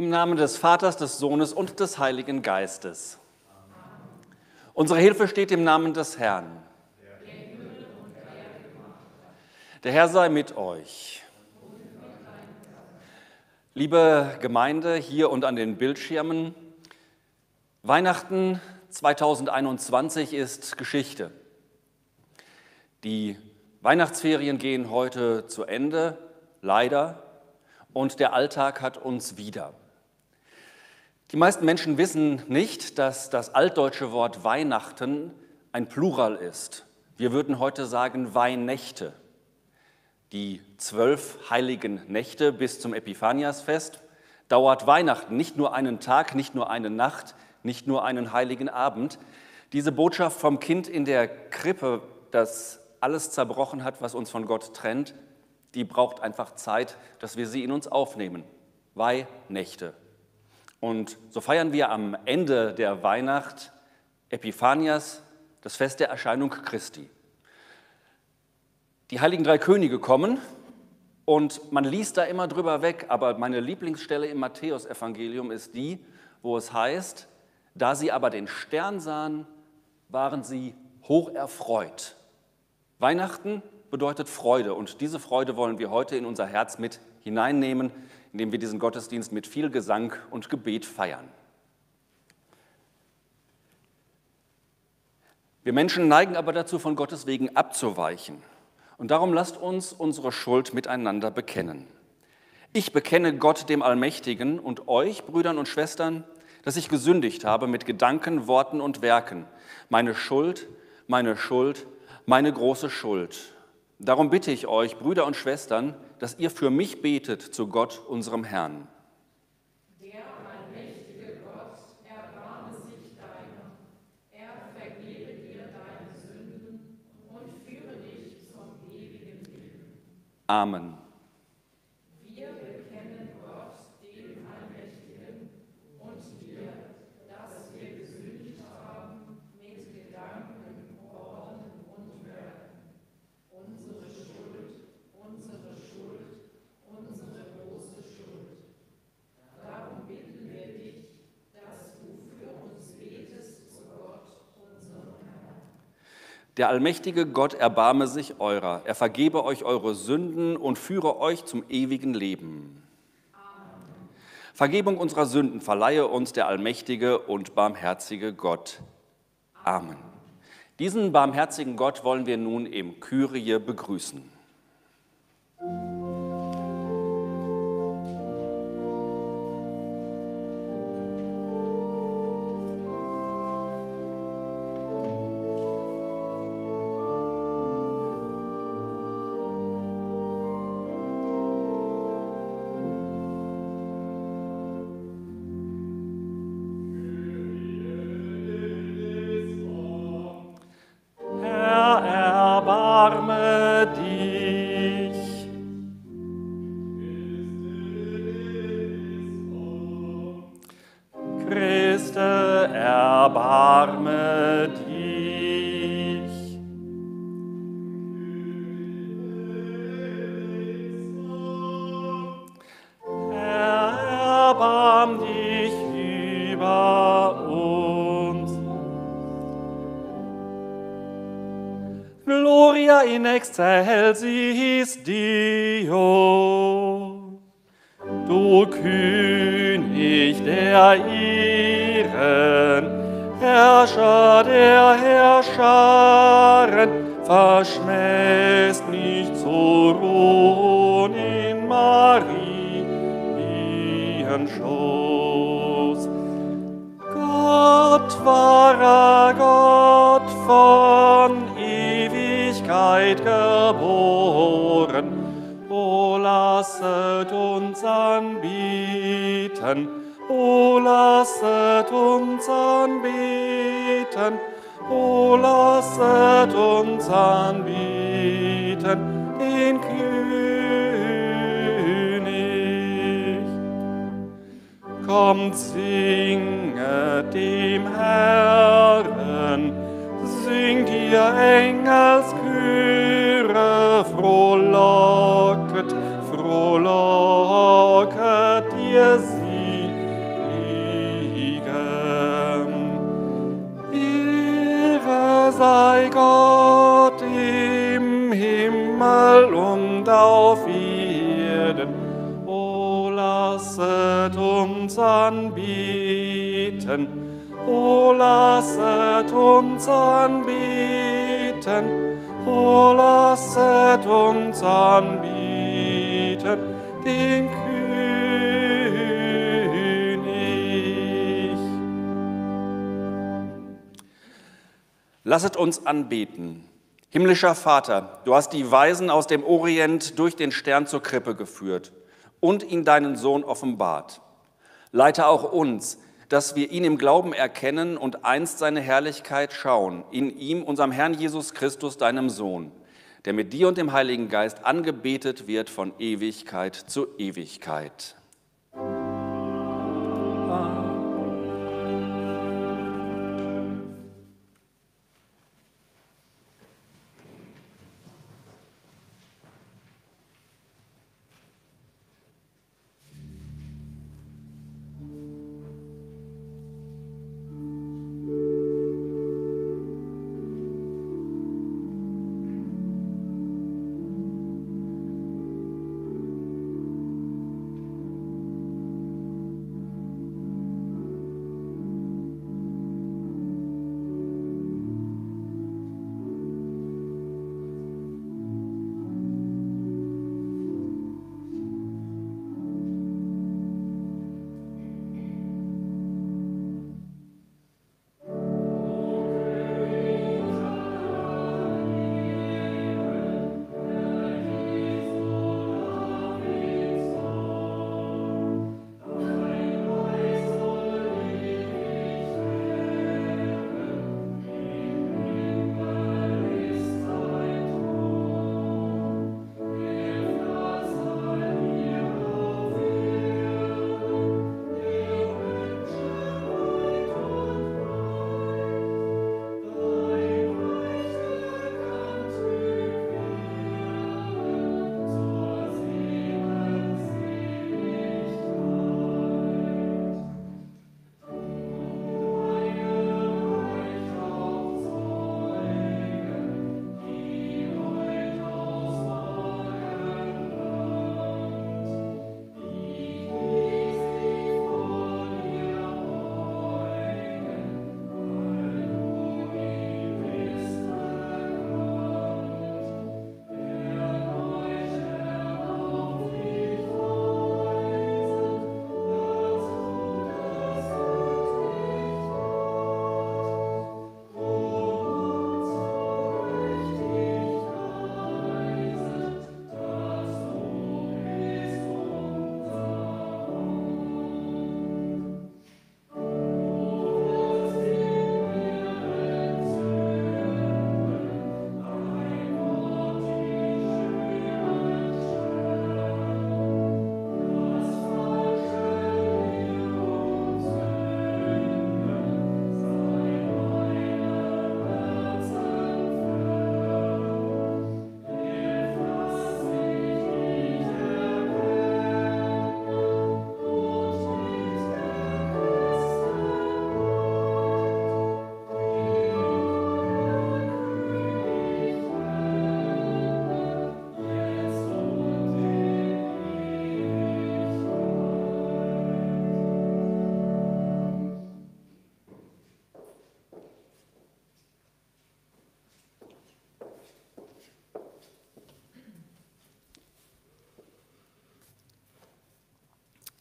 Im Namen des Vaters, des Sohnes und des Heiligen Geistes. Unsere Hilfe steht im Namen des Herrn. Der Herr sei mit euch. Liebe Gemeinde hier und an den Bildschirmen, Weihnachten 2021 ist Geschichte. Die Weihnachtsferien gehen heute zu Ende, leider, und der Alltag hat uns wieder. Die meisten Menschen wissen nicht, dass das altdeutsche Wort Weihnachten ein Plural ist. Wir würden heute sagen Weihnächte. Die zwölf heiligen Nächte bis zum Epiphaniasfest dauert Weihnachten nicht nur einen Tag, nicht nur eine Nacht, nicht nur einen heiligen Abend. Diese Botschaft vom Kind in der Krippe, das alles zerbrochen hat, was uns von Gott trennt, die braucht einfach Zeit, dass wir sie in uns aufnehmen. Weihnachte. Und so feiern wir am Ende der Weihnacht Epiphanias, das Fest der Erscheinung Christi. Die heiligen drei Könige kommen und man liest da immer drüber weg, aber meine Lieblingsstelle im Matthäusevangelium ist die, wo es heißt, da sie aber den Stern sahen, waren sie hoch erfreut. Weihnachten bedeutet Freude und diese Freude wollen wir heute in unser Herz mit hineinnehmen, indem wir diesen Gottesdienst mit viel Gesang und Gebet feiern. Wir Menschen neigen aber dazu, von Gottes wegen abzuweichen. Und darum lasst uns unsere Schuld miteinander bekennen. Ich bekenne Gott dem Allmächtigen und euch, Brüdern und Schwestern, dass ich gesündigt habe mit Gedanken, Worten und Werken. Meine Schuld, meine Schuld, meine große Schuld. Darum bitte ich euch, Brüder und Schwestern, dass ihr für mich betet zu Gott, unserem Herrn. Der allmächtige Gott, erbarme sich deiner. Er vergebe dir deine Sünden und führe dich zum ewigen Leben. Amen. Wir bekennen Gott, dem Allmächtigen, und dir, dass wir gesündigt haben mit Gedanken, Worten und Werken. Unsere Schuld, unsere Schuld, unsere große Schuld. Darum bitten wir dich, dass du für uns betest zu Gott, unserem Herrn. Der allmächtige Gott erbarme sich eurer, er vergebe euch eure Sünden und führe euch zum ewigen Leben. Vergebung unserer Sünden verleihe uns der allmächtige und barmherzige Gott. Amen. Diesen barmherzigen Gott wollen wir nun im Kyrie begrüßen. Christe, erbarme dich. Herr, erbarm dich über uns. Gloria in excelsis Herrscher der Herrscharen, verschmähst nicht zu ruhen in Marienschoß. Gott wahrer Gott von Ewigkeit geboren, o lasset uns anbieten, o lasset uns lasset uns anbieten, den König. Kommt, singet dem Herrn, singt ihr Engelschöre, lasset uns anbieten, o lasset uns anbieten, den König. Lasset uns anbeten. Himmlischer Vater, du hast die Weisen aus dem Orient durch den Stern zur Krippe geführt und ihn deinen Sohn offenbart. Leite auch uns, dass wir ihn im Glauben erkennen und einst seine Herrlichkeit schauen, in ihm, unserem Herrn Jesus Christus, deinem Sohn, der mit dir und dem Heiligen Geist angebetet wird von Ewigkeit zu Ewigkeit.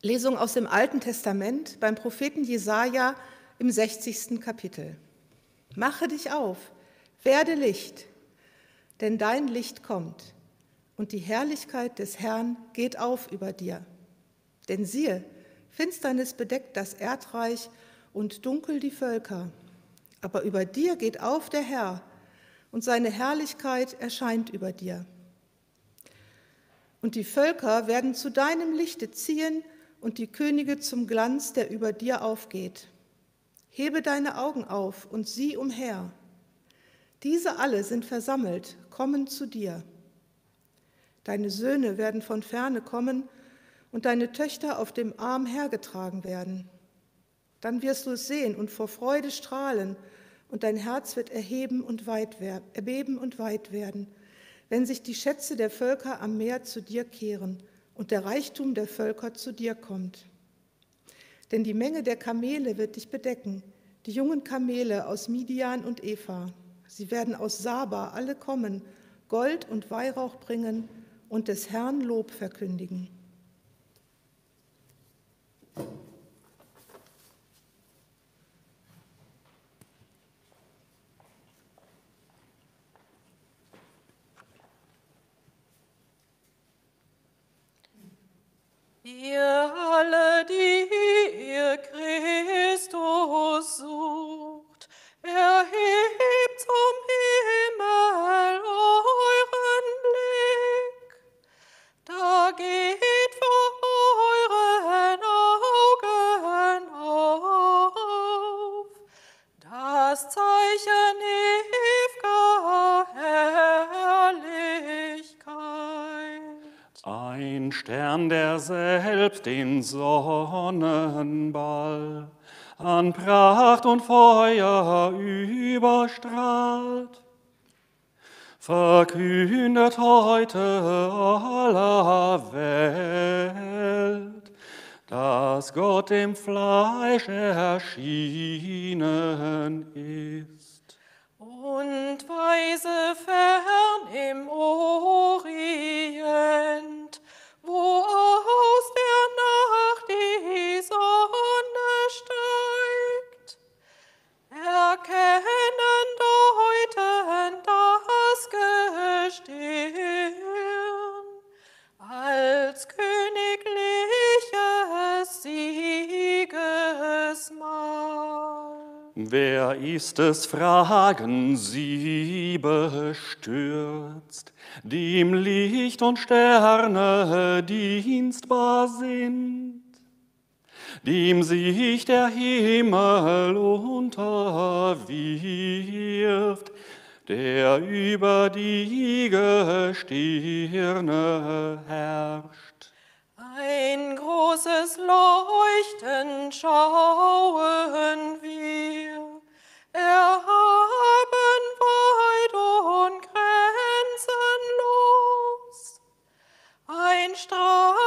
Lesung aus dem Alten Testament beim Propheten Jesaja im 60. Kapitel. Mache dich auf, werde Licht, denn dein Licht kommt und die Herrlichkeit des Herrn geht auf über dir. Denn siehe, Finsternis bedeckt das Erdreich und dunkel die Völker. Aber über dir geht auf der Herr und seine Herrlichkeit erscheint über dir. Und die Völker werden zu deinem Lichte ziehen und die Könige zum Glanz, der über dir aufgeht. Hebe deine Augen auf und sieh umher. Diese alle sind versammelt, kommen zu dir. Deine Söhne werden von ferne kommen und deine Töchter auf dem Arm hergetragen werden. Dann wirst du es sehen und vor Freude strahlen und dein Herz wird erheben und weit erbeben und weit werden, wenn sich die Schätze der Völker am Meer zu dir kehren und der Reichtum der Völker zu dir kommt. Denn die Menge der Kamele wird dich bedecken, die jungen Kamele aus Midian und Eva. Sie werden aus Saba alle kommen, Gold und Weihrauch bringen und des Herrn Lob verkündigen. Ihr alle, die ihr Christus sucht, erhebt zum Himmel euren Blick. Da geht Ein Stern, der selbst den Sonnenball an Pracht und Feuer überstrahlt, verkündet heute aller Welt, dass Gott im Fleisch erschienen ist. Und weise fern im Orient, wo aus der Nacht die Sonne steigt, Wer ist es, fragen sie bestürzt, die im Licht und Sterne dienstbar sind, dem sich der Himmel unterwirft, der über die Gestirne herrscht. Ein großes Leuchten schauen wir, erhaben weit und grenzenlos. Ein Strahlen,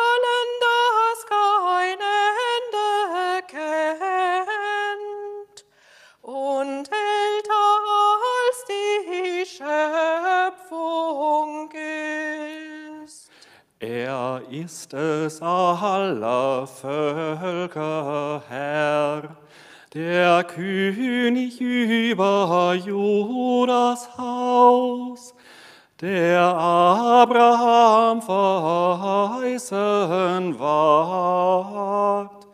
Ist es aller Völker Herr, der König über Judas Haus, der Abraham verheißen wagt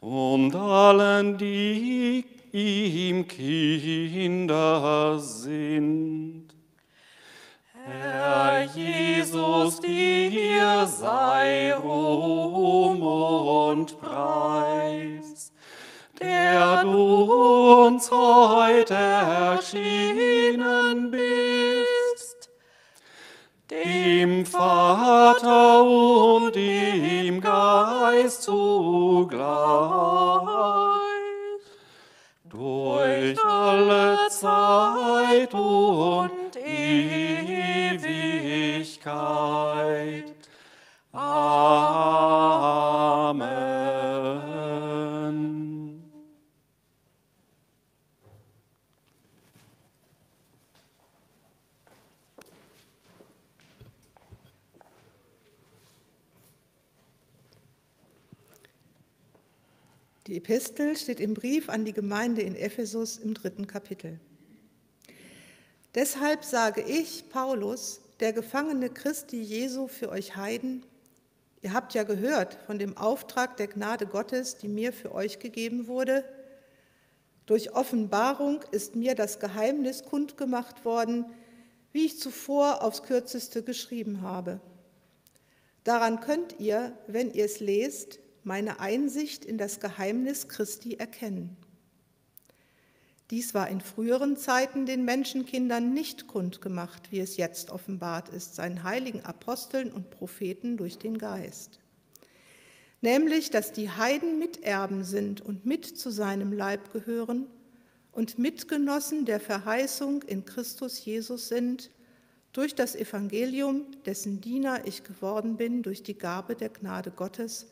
und allen, die ihm Kinder sind. Herr Jesus, dir sei Ruhm und Preis, der du uns heute erschienen bist, dem Vater und dem Geist zugleich. Durch alle Zeit und Ewigkeit. Amen. Die Epistel steht im Brief an die Gemeinde in Ephesus im dritten Kapitel. Deshalb sage ich, Paulus, der Gefangene Christi Jesu für euch Heiden, ihr habt ja gehört von dem Auftrag der Gnade Gottes, die mir für euch gegeben wurde. Durch Offenbarung ist mir das Geheimnis kundgemacht worden, wie ich zuvor aufs kürzeste geschrieben habe. Daran könnt ihr, wenn ihr es lest, meine Einsicht in das Geheimnis Christi erkennen. Dies war in früheren Zeiten den Menschenkindern nicht kundgemacht, wie es jetzt offenbart ist, seinen heiligen Aposteln und Propheten durch den Geist. Nämlich, dass die Heiden Miterben sind und mit zu seinem Leib gehören und Mitgenossen der Verheißung in Christus Jesus sind, durch das Evangelium, dessen Diener ich geworden bin, durch die Gabe der Gnade Gottes,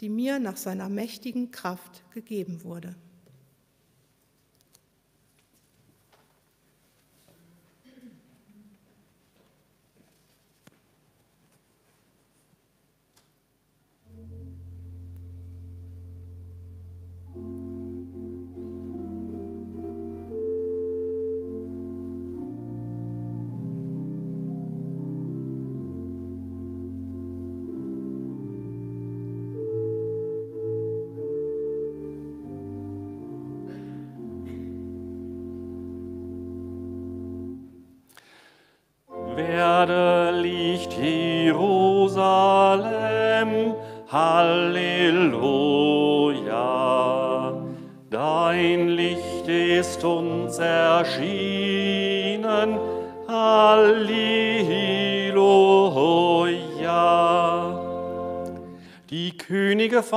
die mir nach seiner mächtigen Kraft gegeben wurde.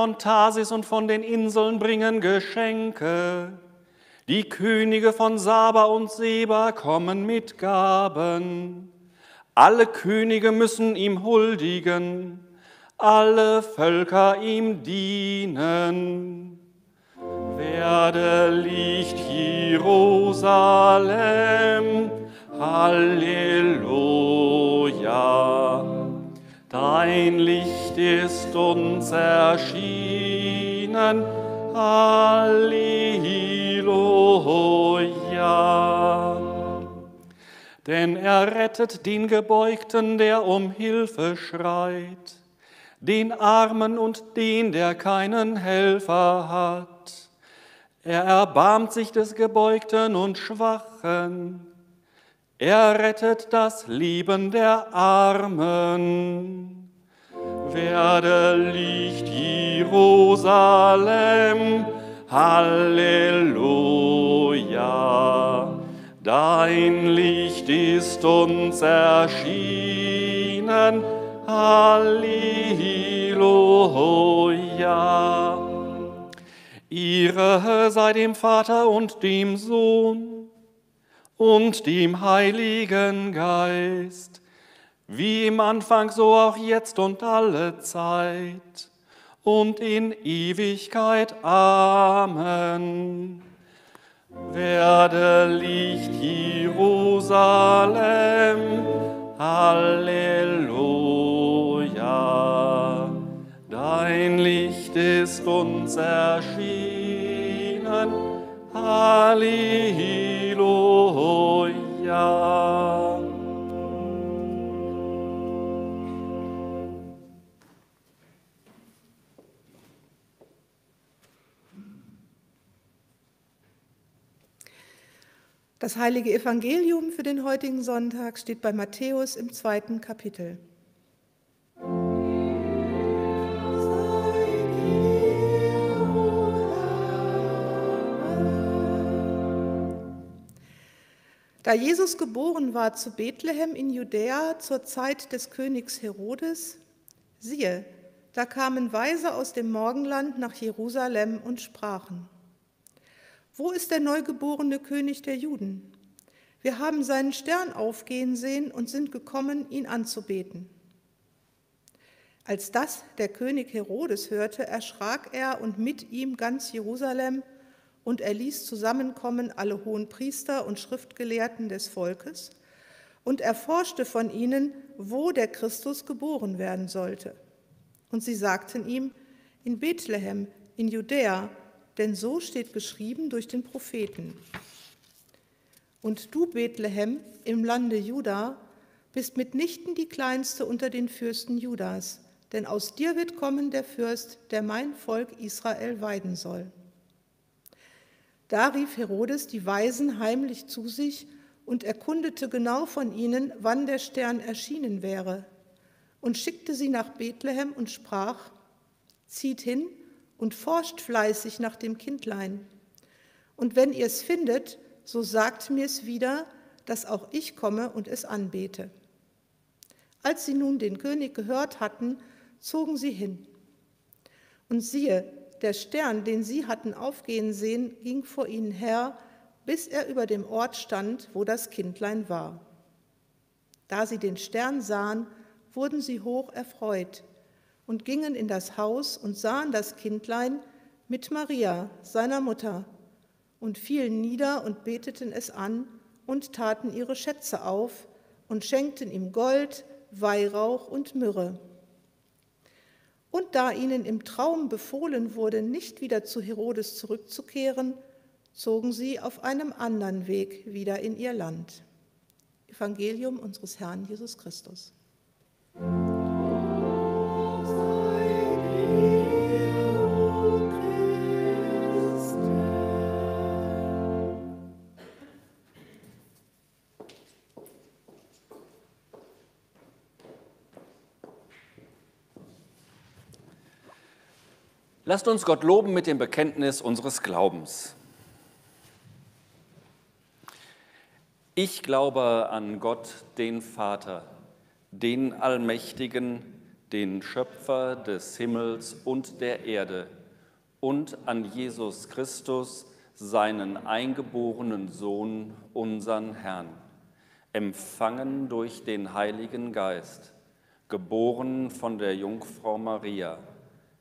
Von Tarsis und von den Inseln bringen Geschenke. Die Könige von Saba und Seba kommen mit Gaben. Alle Könige müssen ihm huldigen, alle Völker ihm dienen. Werde Licht Jerusalem, Halleluja. Dein Licht ist uns erschienen, Halleluja. Denn er rettet den Gebeugten, der um Hilfe schreit, den Armen und den, der keinen Helfer hat. Er erbarmt sich des Gebeugten und Schwachen. Er rettet das Leben der Armen. Werde Licht Jerusalem, Halleluja. Dein Licht ist uns erschienen, Halleluja. Ihre sei dem Vater und dem Sohn und dem Heiligen Geist, wie im Anfang so auch jetzt und alle Zeit und in Ewigkeit. Amen. Werde Licht Jerusalem, Halleluja. Dein Licht ist uns erschienen, Halleluja. Das heilige Evangelium für den heutigen Sonntag steht bei Matthäus im zweiten Kapitel. Da Jesus geboren war zu Bethlehem in Judäa zur Zeit des Königs Herodes, siehe, da kamen Weise aus dem Morgenland nach Jerusalem und sprachen, wo ist der neugeborene König der Juden? Wir haben seinen Stern aufgehen sehen und sind gekommen, ihn anzubeten. Als das der König Herodes hörte, erschrak er und mit ihm ganz Jerusalem, und er ließ zusammenkommen alle hohen Priester und Schriftgelehrten des Volkes und erforschte von ihnen, wo der Christus geboren werden sollte. Und sie sagten ihm, in Bethlehem, in Judäa, denn so steht geschrieben durch den Propheten. Und du, Bethlehem, im Lande Juda, bist mitnichten die kleinste unter den Fürsten Judas, denn aus dir wird kommen der Fürst, der mein Volk Israel weiden soll. Da rief Herodes die Weisen heimlich zu sich und erkundete genau von ihnen, wann der Stern erschienen wäre, und schickte sie nach Bethlehem und sprach, zieht hin und forscht fleißig nach dem Kindlein. Und wenn ihr es findet, so sagt mir es wieder, dass auch ich komme und es anbete. Als sie nun den König gehört hatten, zogen sie hin. Und siehe, der Stern, den sie hatten aufgehen sehen, ging vor ihnen her, bis er über dem Ort stand, wo das Kindlein war. Da sie den Stern sahen, wurden sie hoch erfreut und gingen in das Haus und sahen das Kindlein mit Maria, seiner Mutter, und fielen nieder und beteten es an und taten ihre Schätze auf und schenkten ihm Gold, Weihrauch und Myrrhe. Und da ihnen im Traum befohlen wurde, nicht wieder zu Herodes zurückzukehren, zogen sie auf einem anderen Weg wieder in ihr Land. Evangelium unseres Herrn Jesus Christus. Lasst uns Gott loben mit dem Bekenntnis unseres Glaubens. Ich glaube an Gott, den Vater, den Allmächtigen, den Schöpfer des Himmels und der Erde und an Jesus Christus, seinen eingeborenen Sohn, unseren Herrn, empfangen durch den Heiligen Geist, geboren von der Jungfrau Maria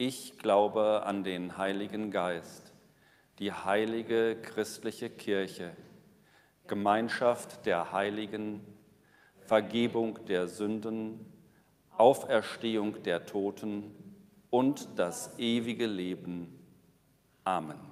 Ich glaube an den Heiligen Geist, die heilige christliche Kirche, Gemeinschaft der Heiligen, Vergebung der Sünden, Auferstehung der Toten und das ewige Leben. Amen.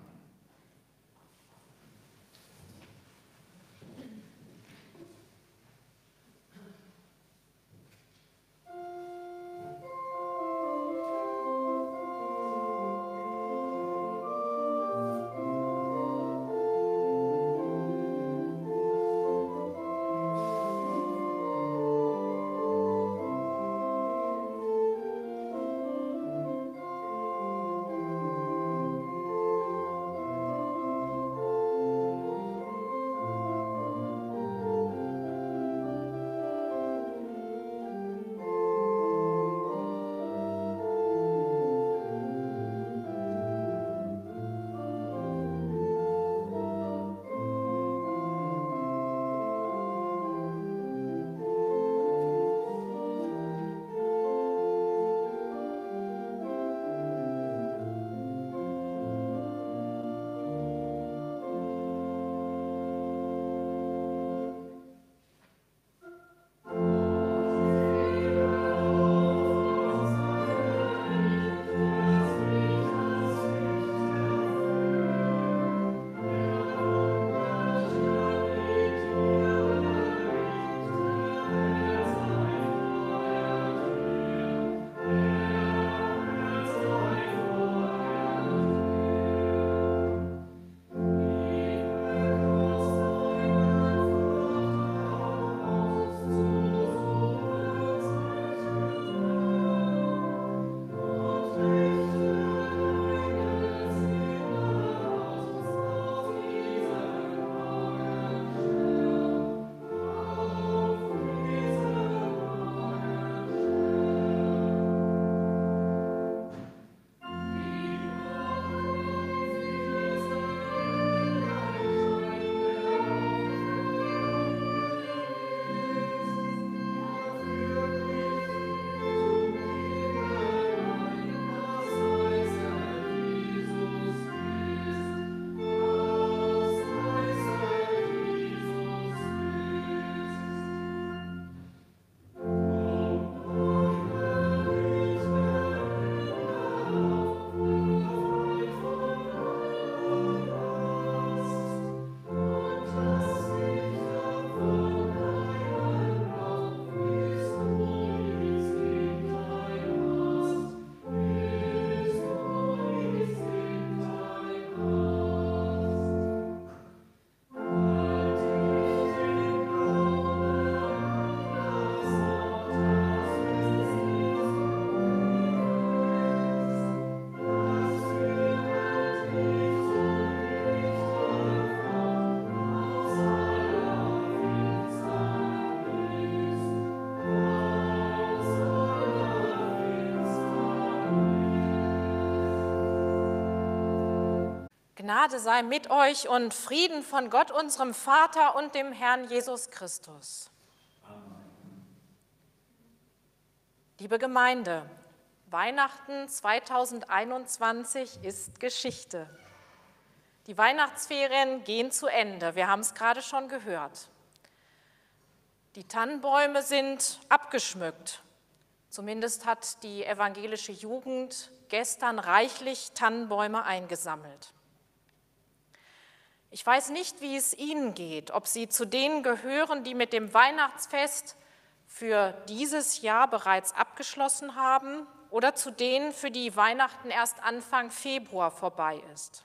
Gnade sei mit euch und Frieden von Gott, unserem Vater und dem Herrn Jesus Christus. Liebe Gemeinde, Weihnachten 2021 ist Geschichte. Die Weihnachtsferien gehen zu Ende. Wir haben es gerade schon gehört. Die Tannenbäume sind abgeschmückt. Zumindest hat die evangelische Jugend gestern reichlich Tannenbäume eingesammelt. Ich weiß nicht, wie es Ihnen geht, ob Sie zu denen gehören, die mit dem Weihnachtsfest für dieses Jahr bereits abgeschlossen haben oder zu denen, für die Weihnachten erst Anfang Februar vorbei ist.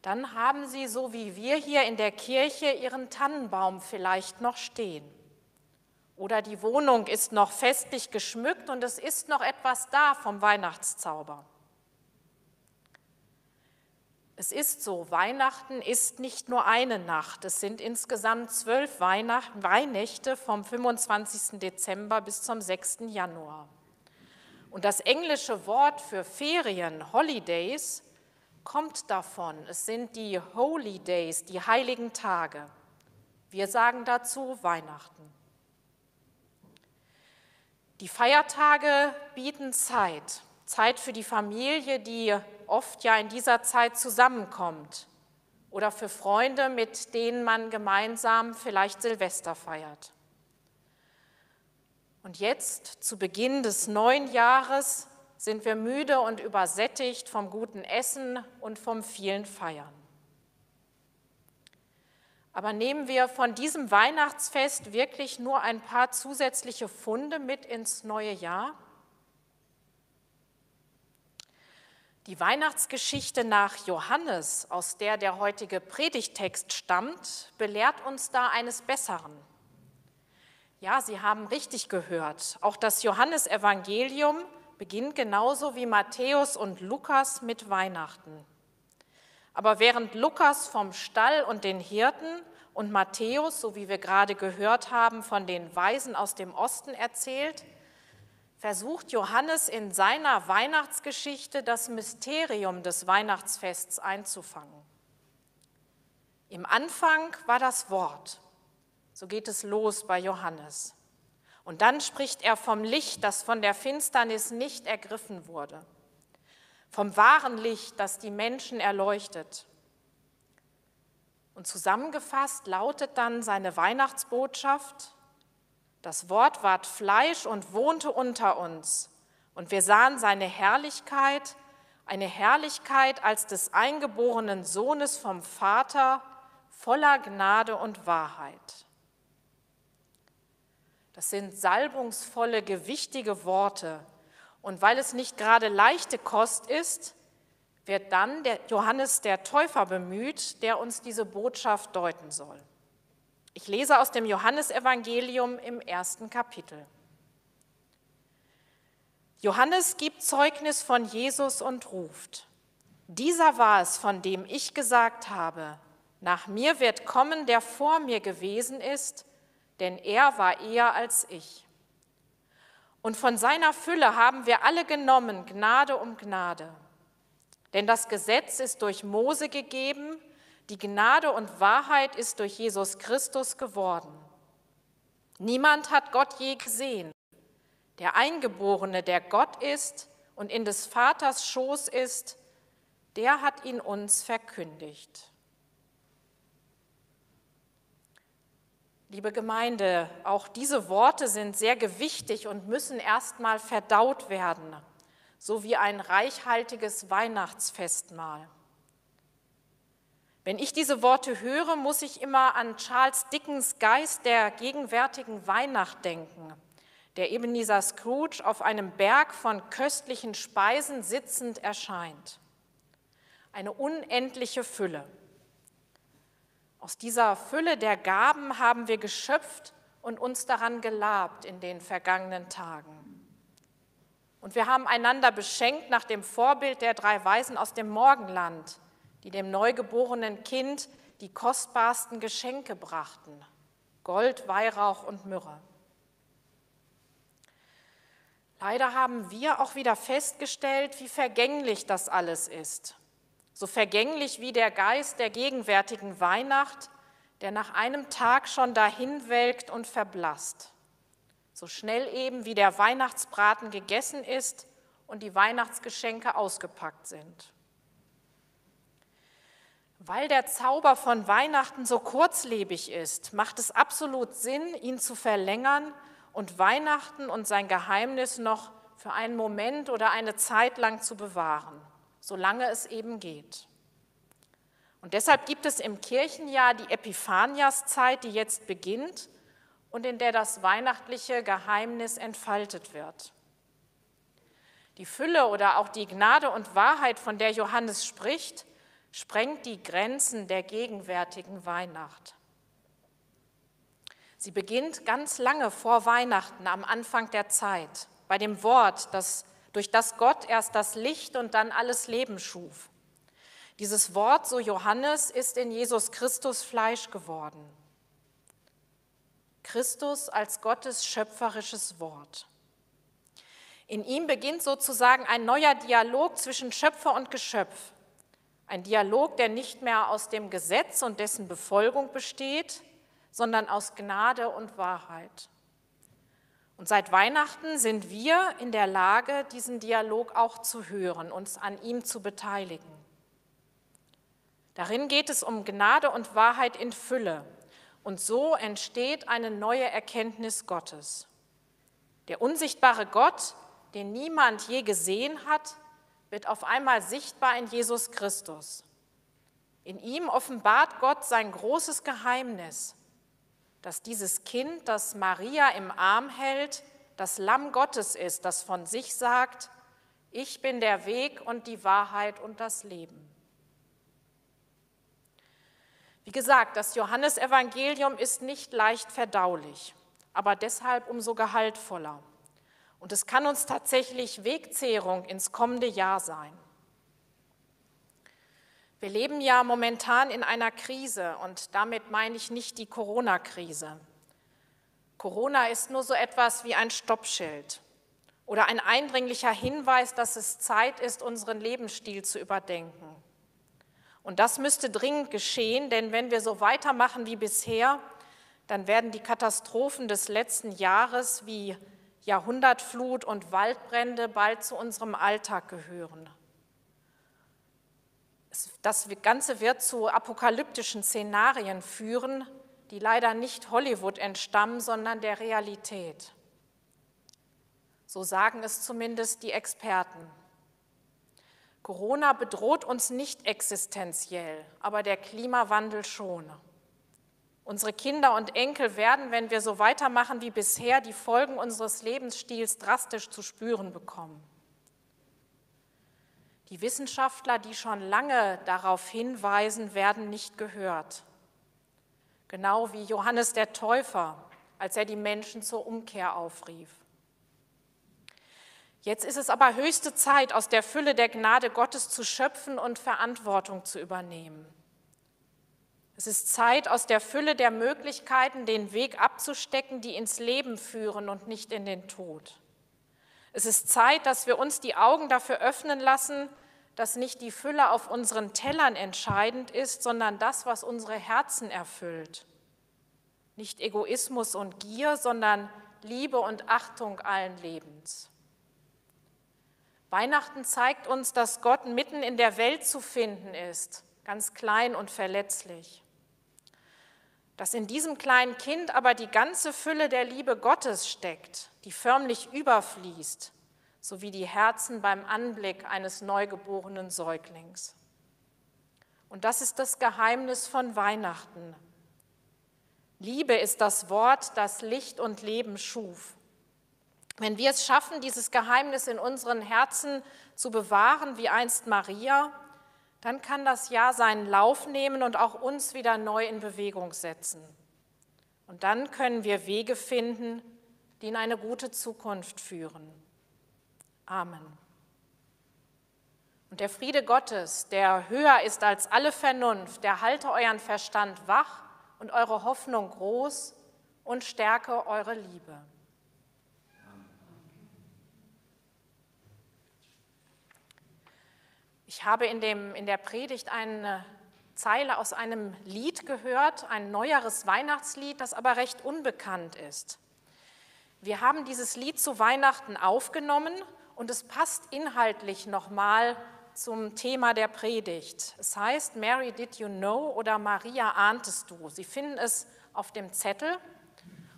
Dann haben Sie, so wie wir hier in der Kirche, Ihren Tannenbaum vielleicht noch stehen. Oder die Wohnung ist noch festlich geschmückt und es ist noch etwas da vom Weihnachtszauber. Es ist so, Weihnachten ist nicht nur eine Nacht, es sind insgesamt zwölf Weihnächte vom 25. Dezember bis zum 6. Januar. Und das englische Wort für Ferien, Holidays, kommt davon. Es sind die Holy Days, die heiligen Tage. Wir sagen dazu Weihnachten. Die Feiertage bieten Zeit, Zeit für die Familie, die oft ja in dieser Zeit zusammenkommt, oder für Freunde, mit denen man gemeinsam vielleicht Silvester feiert. Und jetzt, zu Beginn des neuen Jahres, sind wir müde und übersättigt vom guten Essen und vom vielen Feiern. Aber nehmen wir von diesem Weihnachtsfest wirklich nur ein paar zusätzliche Funde mit ins neue Jahr? Die Weihnachtsgeschichte nach Johannes, aus der der heutige Predigtext stammt, belehrt uns da eines Besseren. Ja, Sie haben richtig gehört. Auch das Johannesevangelium beginnt genauso wie Matthäus und Lukas mit Weihnachten. Aber während Lukas vom Stall und den Hirten und Matthäus, so wie wir gerade gehört haben, von den Weisen aus dem Osten erzählt, versucht Johannes in seiner Weihnachtsgeschichte das Mysterium des Weihnachtsfests einzufangen. Im Anfang war das Wort. So geht es los bei Johannes. Und dann spricht er vom Licht, das von der Finsternis nicht ergriffen wurde, vom wahren Licht, das die Menschen erleuchtet. Und zusammengefasst lautet dann seine Weihnachtsbotschaft, das Wort ward Fleisch und wohnte unter uns, und wir sahen seine Herrlichkeit, eine Herrlichkeit als des eingeborenen Sohnes vom Vater, voller Gnade und Wahrheit. Das sind salbungsvolle, gewichtige Worte. Und weil es nicht gerade leichte Kost ist, wird dann der Johannes der Täufer bemüht, der uns diese Botschaft deuten soll. Ich lese aus dem Johannesevangelium im ersten Kapitel. Johannes gibt Zeugnis von Jesus und ruft, dieser war es, von dem ich gesagt habe, nach mir wird kommen, der vor mir gewesen ist, denn er war eher als ich. Und von seiner Fülle haben wir alle genommen, Gnade um Gnade. Denn das Gesetz ist durch Mose gegeben, die Gnade und Wahrheit ist durch Jesus Christus geworden. Niemand hat Gott je gesehen. Der Eingeborene, der Gott ist und in des Vaters Schoß ist, der hat ihn uns verkündigt. Liebe Gemeinde, auch diese Worte sind sehr gewichtig und müssen erstmal verdaut werden, so wie ein reichhaltiges Weihnachtsfestmahl. Wenn ich diese Worte höre, muss ich immer an Charles Dickens Geist der gegenwärtigen Weihnacht denken, der Ebenezer Scrooge auf einem Berg von köstlichen Speisen sitzend erscheint. Eine unendliche Fülle. Aus dieser Fülle der Gaben haben wir geschöpft und uns daran gelabt in den vergangenen Tagen. Und wir haben einander beschenkt nach dem Vorbild der drei Weisen aus dem Morgenland, die dem neugeborenen Kind die kostbarsten Geschenke brachten, Gold, Weihrauch und Myrrhe. Leider haben wir auch wieder festgestellt, wie vergänglich das alles ist so vergänglich wie der Geist der gegenwärtigen Weihnacht, der nach einem Tag schon dahinwelkt und verblasst, so schnell eben wie der Weihnachtsbraten gegessen ist und die Weihnachtsgeschenke ausgepackt sind. Weil der Zauber von Weihnachten so kurzlebig ist, macht es absolut Sinn, ihn zu verlängern und Weihnachten und sein Geheimnis noch für einen Moment oder eine Zeit lang zu bewahren, solange es eben geht. Und deshalb gibt es im Kirchenjahr die Epiphaniaszeit, die jetzt beginnt und in der das weihnachtliche Geheimnis entfaltet wird. Die Fülle oder auch die Gnade und Wahrheit, von der Johannes spricht, sprengt die Grenzen der gegenwärtigen Weihnacht. Sie beginnt ganz lange vor Weihnachten, am Anfang der Zeit, bei dem Wort, das, durch das Gott erst das Licht und dann alles Leben schuf. Dieses Wort, so Johannes, ist in Jesus Christus Fleisch geworden. Christus als Gottes schöpferisches Wort. In ihm beginnt sozusagen ein neuer Dialog zwischen Schöpfer und Geschöpf. Ein Dialog, der nicht mehr aus dem Gesetz und dessen Befolgung besteht, sondern aus Gnade und Wahrheit. Und seit Weihnachten sind wir in der Lage, diesen Dialog auch zu hören, uns an ihm zu beteiligen. Darin geht es um Gnade und Wahrheit in Fülle. Und so entsteht eine neue Erkenntnis Gottes. Der unsichtbare Gott, den niemand je gesehen hat, wird auf einmal sichtbar in Jesus Christus. In ihm offenbart Gott sein großes Geheimnis, dass dieses Kind, das Maria im Arm hält, das Lamm Gottes ist, das von sich sagt, ich bin der Weg und die Wahrheit und das Leben. Wie gesagt, das Johannesevangelium ist nicht leicht verdaulich, aber deshalb umso gehaltvoller. Und es kann uns tatsächlich Wegzehrung ins kommende Jahr sein. Wir leben ja momentan in einer Krise und damit meine ich nicht die Corona-Krise. Corona ist nur so etwas wie ein Stoppschild oder ein eindringlicher Hinweis, dass es Zeit ist, unseren Lebensstil zu überdenken. Und das müsste dringend geschehen, denn wenn wir so weitermachen wie bisher, dann werden die Katastrophen des letzten Jahres wie Jahrhundertflut und Waldbrände bald zu unserem Alltag gehören. Das Ganze wird zu apokalyptischen Szenarien führen, die leider nicht Hollywood entstammen, sondern der Realität. So sagen es zumindest die Experten. Corona bedroht uns nicht existenziell, aber der Klimawandel schon. Unsere Kinder und Enkel werden, wenn wir so weitermachen wie bisher, die Folgen unseres Lebensstils drastisch zu spüren bekommen. Die Wissenschaftler, die schon lange darauf hinweisen, werden nicht gehört. Genau wie Johannes der Täufer, als er die Menschen zur Umkehr aufrief. Jetzt ist es aber höchste Zeit, aus der Fülle der Gnade Gottes zu schöpfen und Verantwortung zu übernehmen. Es ist Zeit, aus der Fülle der Möglichkeiten den Weg abzustecken, die ins Leben führen und nicht in den Tod. Es ist Zeit, dass wir uns die Augen dafür öffnen lassen, dass nicht die Fülle auf unseren Tellern entscheidend ist, sondern das, was unsere Herzen erfüllt. Nicht Egoismus und Gier, sondern Liebe und Achtung allen Lebens. Weihnachten zeigt uns, dass Gott mitten in der Welt zu finden ist, ganz klein und verletzlich dass in diesem kleinen Kind aber die ganze Fülle der Liebe Gottes steckt, die förmlich überfließt, sowie die Herzen beim Anblick eines neugeborenen Säuglings. Und das ist das Geheimnis von Weihnachten. Liebe ist das Wort, das Licht und Leben schuf. Wenn wir es schaffen, dieses Geheimnis in unseren Herzen zu bewahren, wie einst Maria, dann kann das Jahr seinen Lauf nehmen und auch uns wieder neu in Bewegung setzen. Und dann können wir Wege finden, die in eine gute Zukunft führen. Amen. Und der Friede Gottes, der höher ist als alle Vernunft, der halte euren Verstand wach und eure Hoffnung groß und stärke eure Liebe. Ich habe in, dem, in der Predigt eine Zeile aus einem Lied gehört, ein neueres Weihnachtslied, das aber recht unbekannt ist. Wir haben dieses Lied zu Weihnachten aufgenommen und es passt inhaltlich nochmal zum Thema der Predigt. Es heißt Mary, did you know oder Maria, ahntest du? Sie finden es auf dem Zettel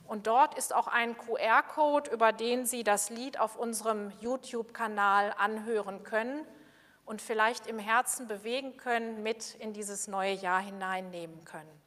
und dort ist auch ein QR-Code, über den Sie das Lied auf unserem YouTube-Kanal anhören können und vielleicht im Herzen bewegen können, mit in dieses neue Jahr hineinnehmen können.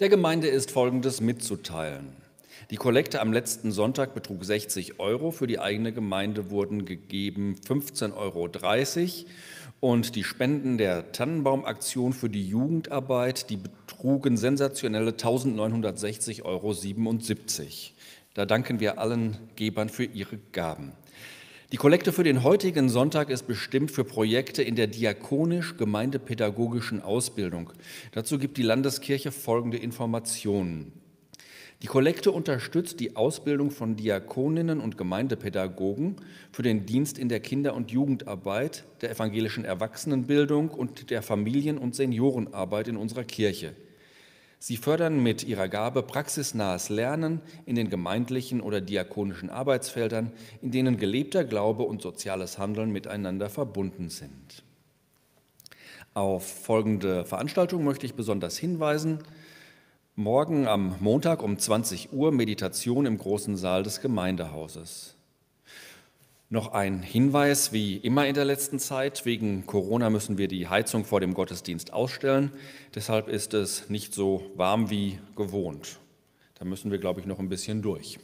Der Gemeinde ist Folgendes mitzuteilen. Die Kollekte am letzten Sonntag betrug 60 Euro. Für die eigene Gemeinde wurden gegeben 15,30 Euro. Und die Spenden der Tannenbaumaktion für die Jugendarbeit, die betrugen sensationelle 1960,77 Euro. Da danken wir allen Gebern für ihre Gaben. Die Kollekte für den heutigen Sonntag ist bestimmt für Projekte in der diakonisch-gemeindepädagogischen Ausbildung. Dazu gibt die Landeskirche folgende Informationen. Die Kollekte unterstützt die Ausbildung von Diakoninnen und Gemeindepädagogen für den Dienst in der Kinder- und Jugendarbeit, der evangelischen Erwachsenenbildung und der Familien- und Seniorenarbeit in unserer Kirche. Sie fördern mit ihrer Gabe praxisnahes Lernen in den gemeindlichen oder diakonischen Arbeitsfeldern, in denen gelebter Glaube und soziales Handeln miteinander verbunden sind. Auf folgende Veranstaltung möchte ich besonders hinweisen. Morgen am Montag um 20 Uhr Meditation im großen Saal des Gemeindehauses. Noch ein Hinweis, wie immer in der letzten Zeit. Wegen Corona müssen wir die Heizung vor dem Gottesdienst ausstellen. Deshalb ist es nicht so warm wie gewohnt. Da müssen wir, glaube ich, noch ein bisschen durch.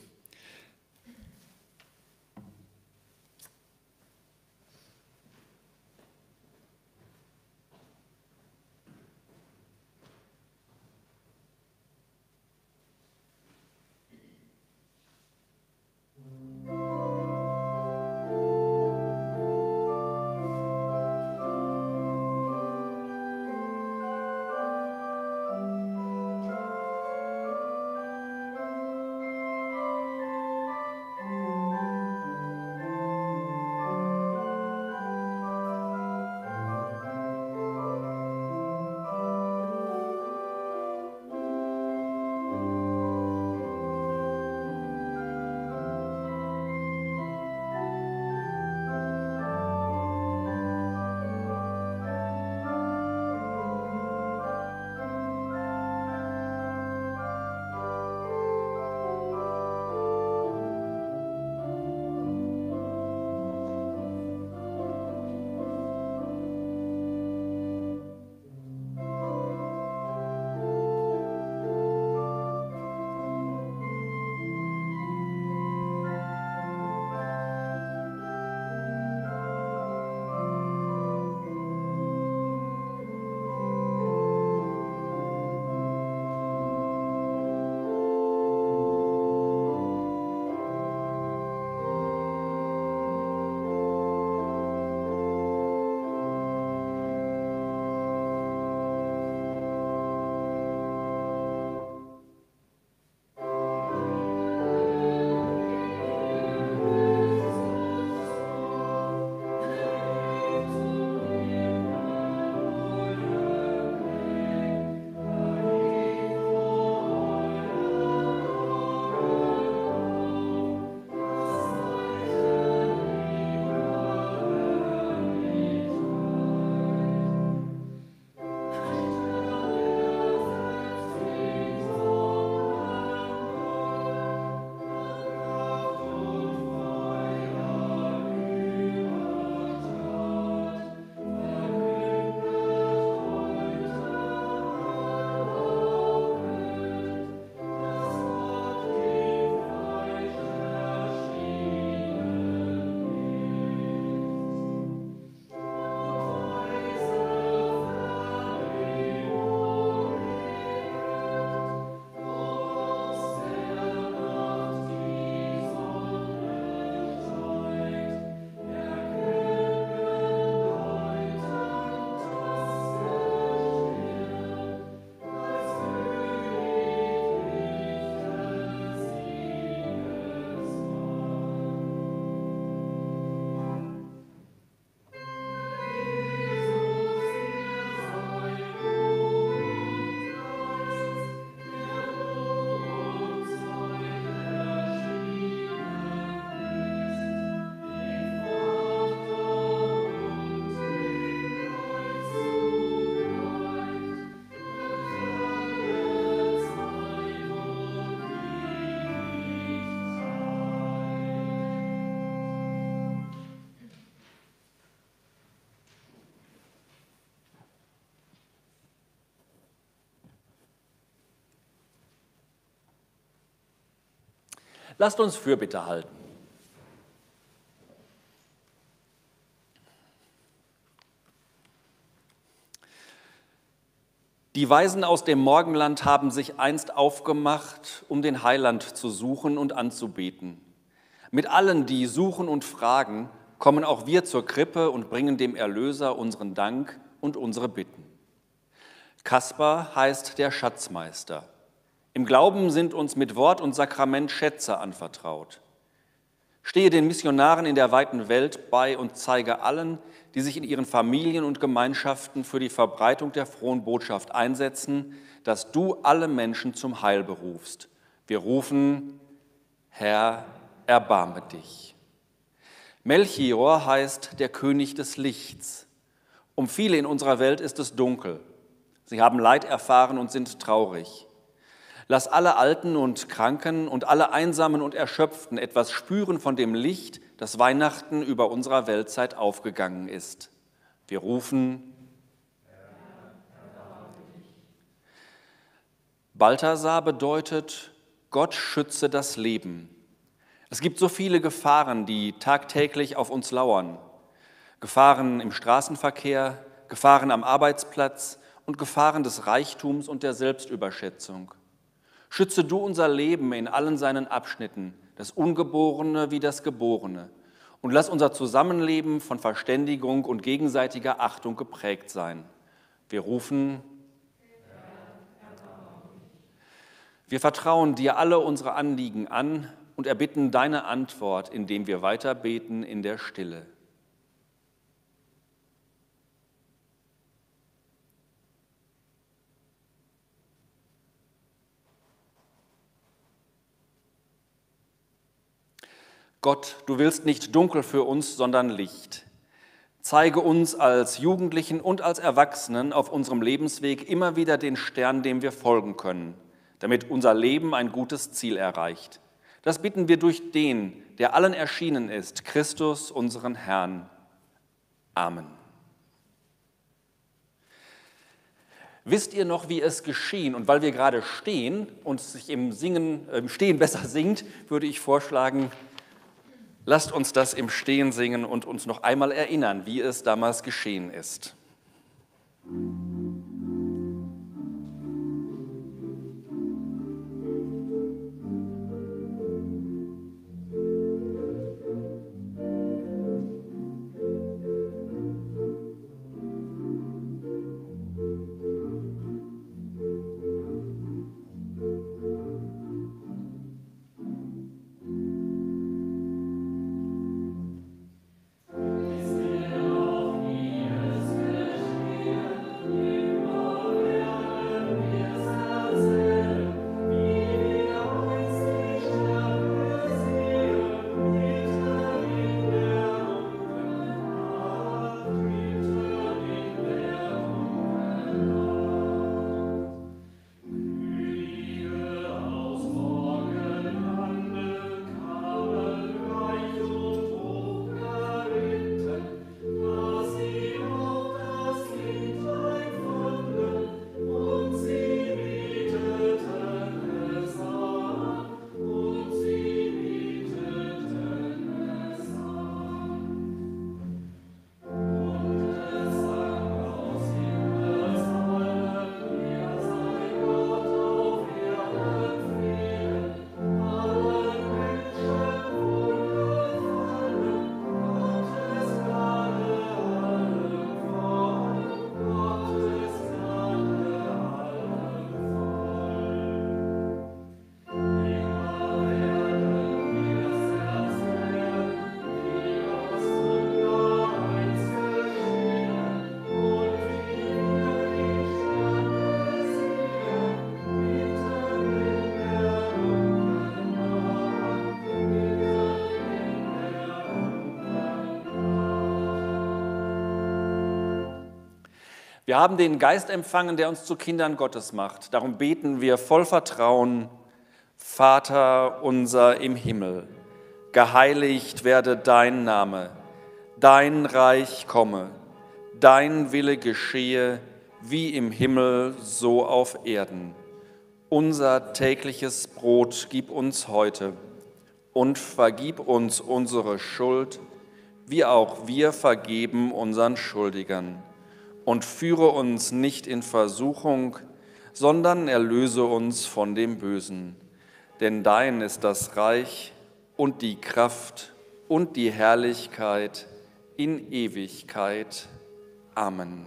Lasst uns Fürbitte halten. Die Weisen aus dem Morgenland haben sich einst aufgemacht, um den Heiland zu suchen und anzubeten. Mit allen, die suchen und fragen, kommen auch wir zur Krippe und bringen dem Erlöser unseren Dank und unsere Bitten. Kaspar heißt der Schatzmeister. Im Glauben sind uns mit Wort und Sakrament Schätze anvertraut. Stehe den Missionaren in der weiten Welt bei und zeige allen, die sich in ihren Familien und Gemeinschaften für die Verbreitung der frohen Botschaft einsetzen, dass du alle Menschen zum Heil berufst. Wir rufen, Herr, erbarme dich. Melchior heißt der König des Lichts. Um viele in unserer Welt ist es dunkel. Sie haben Leid erfahren und sind traurig. Lass alle Alten und Kranken und alle Einsamen und Erschöpften etwas spüren von dem Licht, das Weihnachten über unserer Weltzeit aufgegangen ist. Wir rufen, Balthasar bedeutet, Gott schütze das Leben. Es gibt so viele Gefahren, die tagtäglich auf uns lauern. Gefahren im Straßenverkehr, Gefahren am Arbeitsplatz und Gefahren des Reichtums und der Selbstüberschätzung. Schütze du unser Leben in allen seinen Abschnitten, das Ungeborene wie das Geborene, und lass unser Zusammenleben von Verständigung und gegenseitiger Achtung geprägt sein. Wir rufen, wir vertrauen dir alle unsere Anliegen an und erbitten deine Antwort, indem wir weiter beten in der Stille. Gott, du willst nicht dunkel für uns, sondern Licht. Zeige uns als Jugendlichen und als Erwachsenen auf unserem Lebensweg immer wieder den Stern, dem wir folgen können, damit unser Leben ein gutes Ziel erreicht. Das bitten wir durch den, der allen erschienen ist, Christus, unseren Herrn. Amen. Wisst ihr noch, wie es geschehen? Und weil wir gerade stehen und sich im Singen, im Stehen besser singt, würde ich vorschlagen, lasst uns das im Stehen singen und uns noch einmal erinnern, wie es damals geschehen ist. Wir haben den Geist empfangen, der uns zu Kindern Gottes macht. Darum beten wir voll Vertrauen, Vater unser im Himmel, geheiligt werde dein Name, dein Reich komme, dein Wille geschehe, wie im Himmel, so auf Erden. Unser tägliches Brot gib uns heute und vergib uns unsere Schuld, wie auch wir vergeben unseren Schuldigern und führe uns nicht in Versuchung, sondern erlöse uns von dem Bösen. Denn dein ist das Reich und die Kraft und die Herrlichkeit in Ewigkeit. Amen.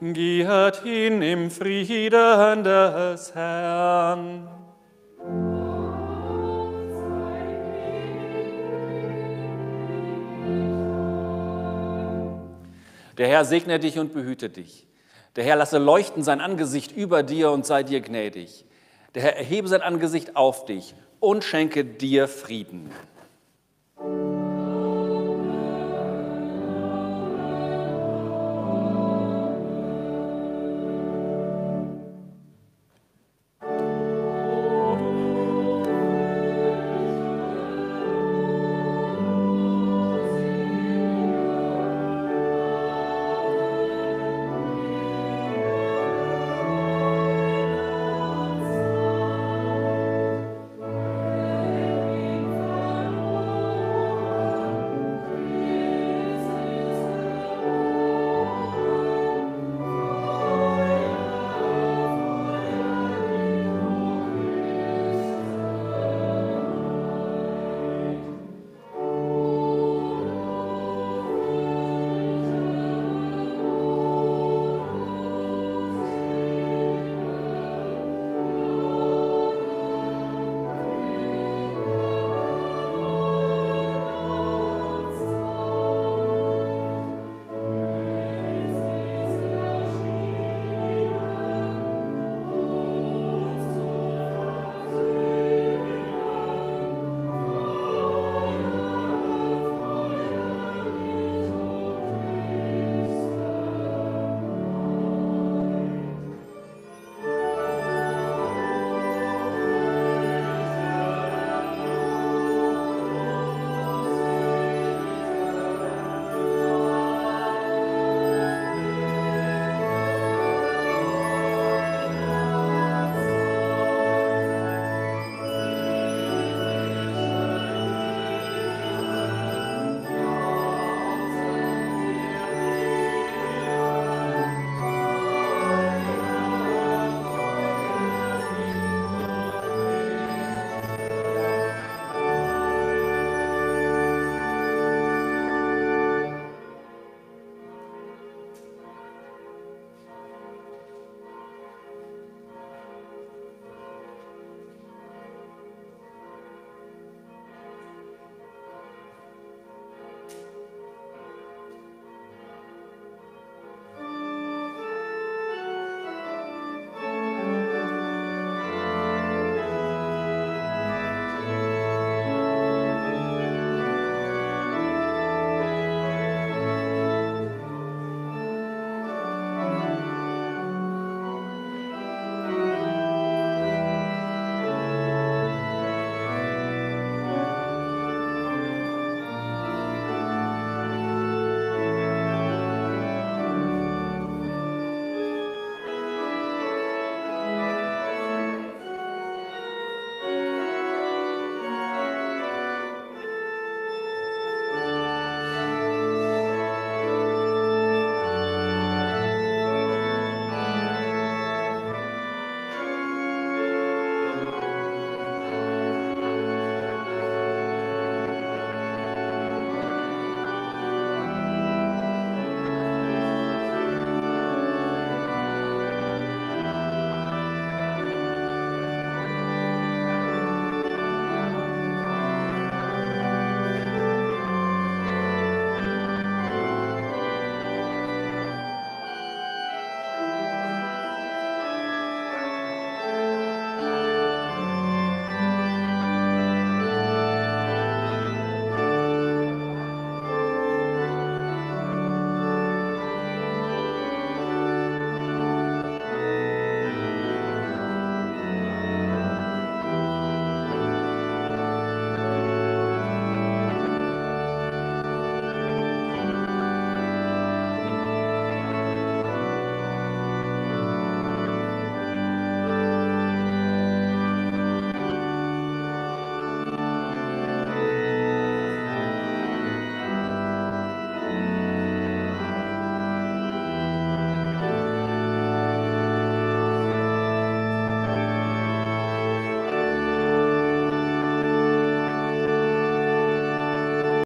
Geht hin im Frieden des Herrn. Der Herr segne dich und behüte dich. Der Herr lasse leuchten sein Angesicht über dir und sei dir gnädig. Der Herr erhebe sein Angesicht auf dich und schenke dir Frieden.